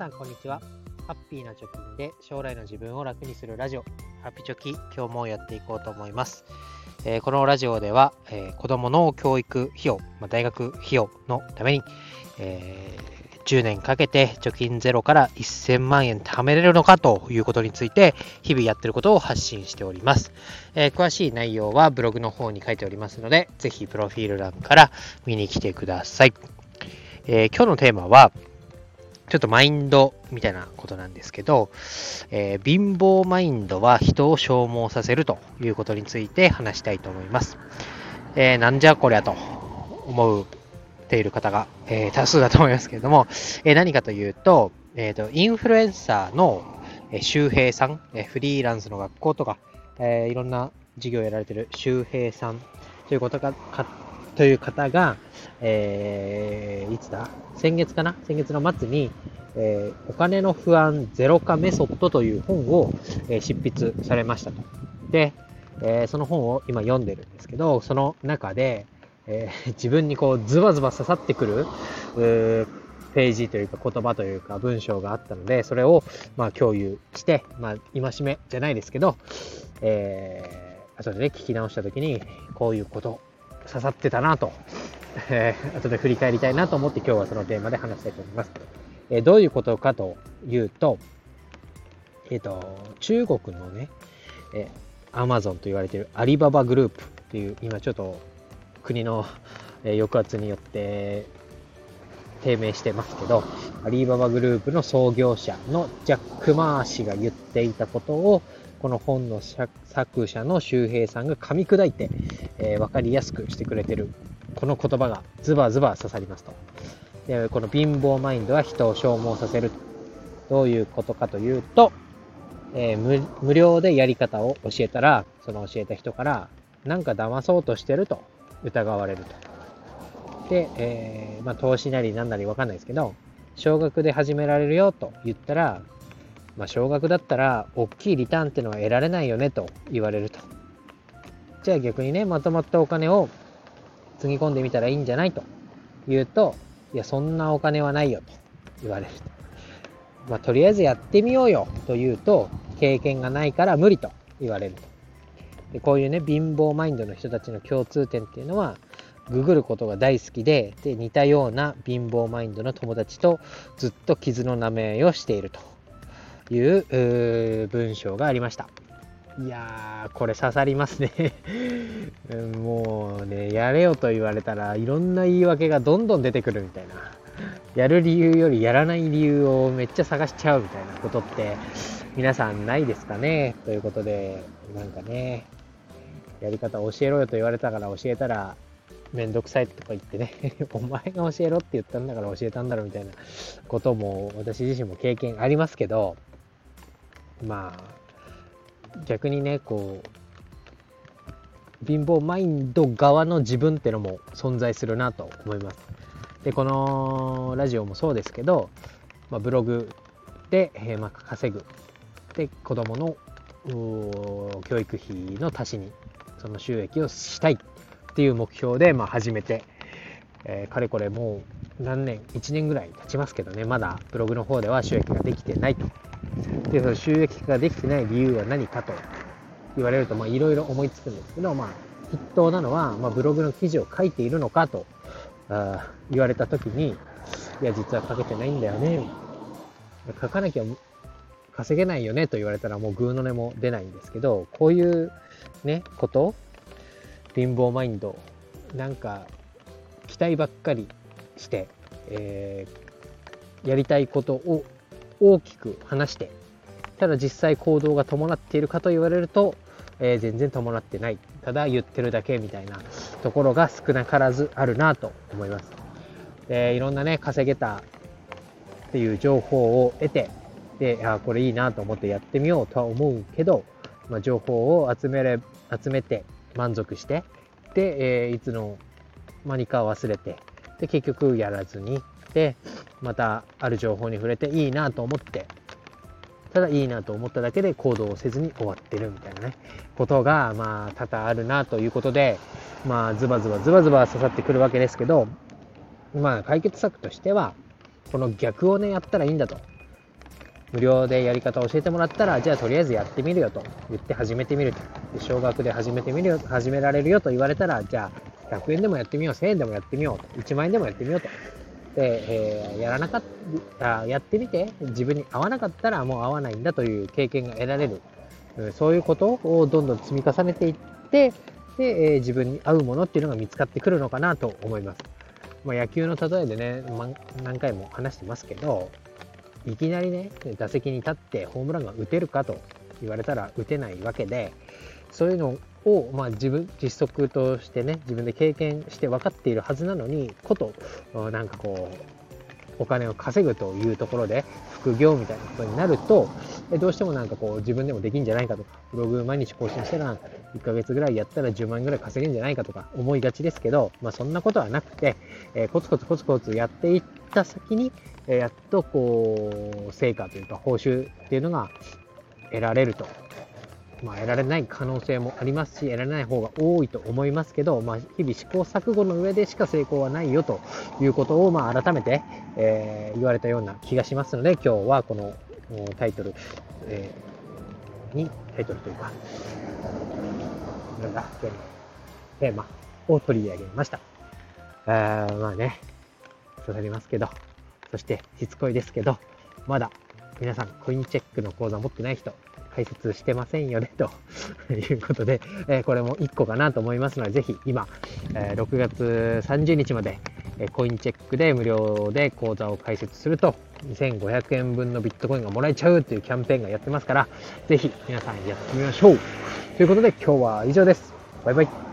さんこんにちは。ハッピーな貯金で将来の自分を楽にするラジオ。ハッピチョキ今日もやっていこうと思います、えーこのラジオでは、えー子供の教育費用、まあ、大学費用のために、えー10年かけて貯金ゼロから1000万円貯めれるのかということについて日々やってることを発信しております、え詳しい内容はブログの方に書いておりますのでぜひプロフィール欄から見に来てください、え今日のテーマはちょっとマインドみたいなことなんですけど、えー貧乏マインドは人を消耗させるということについて話したいと思います。えーなんじゃこりゃと思っている方が、えー多数だと思いますけれども、え何かというと、えーと、インフルエンサーのえ周平さん、えフリーランスの学校とか、えいろんな授業をやられている周平さんということが、という方が、えーいつだ？先月かな？先月の末に、えーお金の不安ゼロ化メソッドという本を、えー執筆されましたと。で、えーその本を今読んでるんですけど、その中で、えー 自分にこうズバズバ刺さってくる、うーページというか言葉というか文章があったので、それをまあ共有して、まあ戒めじゃないですけど、えー、後でね、聞き直した時に、こういうこと刺さってたなと、えー、後で振り返りたいなと思って今日はそのテーマで話したいと思います。えーどういうことかというと、えっ、と、中国のね、えー、アマゾンと言われているアリババグループっていう、今ちょっと国の、えー抑圧によって低迷してますけど、アリババグループの創業者のジャック・マー氏が言っていたことを、この本の作者の周平さんが噛み砕いて、えー分かりやすくしてくれてる、この言葉がズバズバ刺さりますと。でこの貧乏マインドは人を消耗させる。どういうことかというと、えー無料でやり方を教えたら、その教えた人から、なんか騙そうとしてると疑われると。で、えーまあ、投資なりなんなりわかんないですけど、少額で始められるよと言ったら、まあ、少額だったら、大きいリターンっていうのは得られないよねと言われると。じゃあ逆にね、まとまったお金をつぎ込んでみたらいいんじゃないと言うと、いや、そんなお金はないよと言われると。まあ、とりあえずやってみようよと言うと、経験がないから無理と言われると。でこういうね、貧乏マインドの人たちの共通点っていうのは、ググることが大好きで、で、似たような貧乏マインドの友達とずっと傷の舐め合いをしているという文章がありました。いやー、これ刺さりますね。もうね、やれよと言われたらいろんな言い訳がどんどん出てくるみたいな。やる理由よりやらない理由をめっちゃ探しちゃうみたいなことって皆さんないですかね？ということで、なんかね、やり方教えろよと言われたから教えたらめんどくさいとか言ってね、お前が教えろって言ったんだから教えたんだろみたいなことも私自身も経験ありますけど、まあ、逆にね、こう、貧乏マインド側の自分ってのも存在するなと思います。で、このラジオもそうですけど、まあ、ブログで、えーまあ、稼ぐ。で、子供の教育費の足しに、その収益をしたいっていう目標で、まあ、始めて、えーかれこれもう何年、1年ぐらい経ちますけどね、まだブログの方では収益ができてないと。で、その収益化ができてない理由は何かと言われると、まあ、いろいろ思いつくんですけど、まあ、筆頭なのは、まあ、ブログの記事を書いているのかとあー言われたときに、いや、実は書けてないんだよね。書かなきゃ稼げないよねと言われたらもうグーの音も出ないんですけど、こういうね、こと、貧乏マインド、なんか、期待ばっかりして、えーやりたいことを大きく話して、ただ実際行動が伴っているかと言われると、えー全然伴ってない。ただ言ってるだけみたいなところが少なからずあるなと思います。でいろんなね、稼げたっていう情報を得て、で、あこれいいなと思ってやってみようとは思うけど、まあ、情報を集めれ、集めて満足して、で、えーいつの間にか忘れて、で、結局やらずに、で、またある情報に触れていいなと思って、ただいいなと思っただけで行動をせずに終わってるみたいなね、ことが、まあ、多々あるなということで、まあ、ズバズバズバズバ刺さってくるわけですけど、まあ、解決策としては、この逆をね、やったらいいんだと。無料でやり方を教えてもらったら、じゃあとりあえずやってみるよと言って始めてみると。で少額で始めてみるよ、始められるよと言われたら、じゃあ100円でもやってみよう、1000円でもやってみよう、1万円でもやってみようと。で、えー、やらなかったやってみて、自分に合わなかったらもう合わないんだという経験が得られる。そういうことをどんどん積み重ねていって、で、えー、自分に合うものっていうのが見つかってくるのかなと思います。まあ、野球の例えでね、ま、何回も話してますけど、いきなりね、打席に立ってホームランが打てるかと言われたら打てないわけで、そういうのを、まあ、自分、実測としてね、自分で経験して分かっているはずなのに、こと、なんかこう、お金を稼ぐというところで副業みたいなことになると、どうしてもなんかこう自分でもできんじゃないかとか、ブログ毎日更新したら1ヶ月ぐらいやったら10万円ぐらい稼げるんじゃないかとか思いがちですけど、まあそんなことはなくて、えー、コツコツコツコツやっていった先に、えー、やっとこう、成果というか報酬っていうのが得られると。まあ、得られない可能性もありますし、得られない方が多いと思いますけど、まあ、日々試行錯誤の上でしか成功はないよということを、まあ、改めて、えー、言われたような気がしますので、今日はこのタイトル、えー、に、タイトルというか、なんだ、テーマを取り上げました。あまあね、刺さりますけど、そしてしつこいですけど、まだ皆さんコインチェックの口座持ってない人、解説してませんよね、と いうことで、えこれも1個かなと思いますので、ぜひ今、え6月30日まで、えコインチェックで無料で口座を開設すると、2500円分のビットコインがもらえちゃうというキャンペーンがやってますから、ぜひ皆さんやってみましょう。ということで今日は以上です。バイバイ。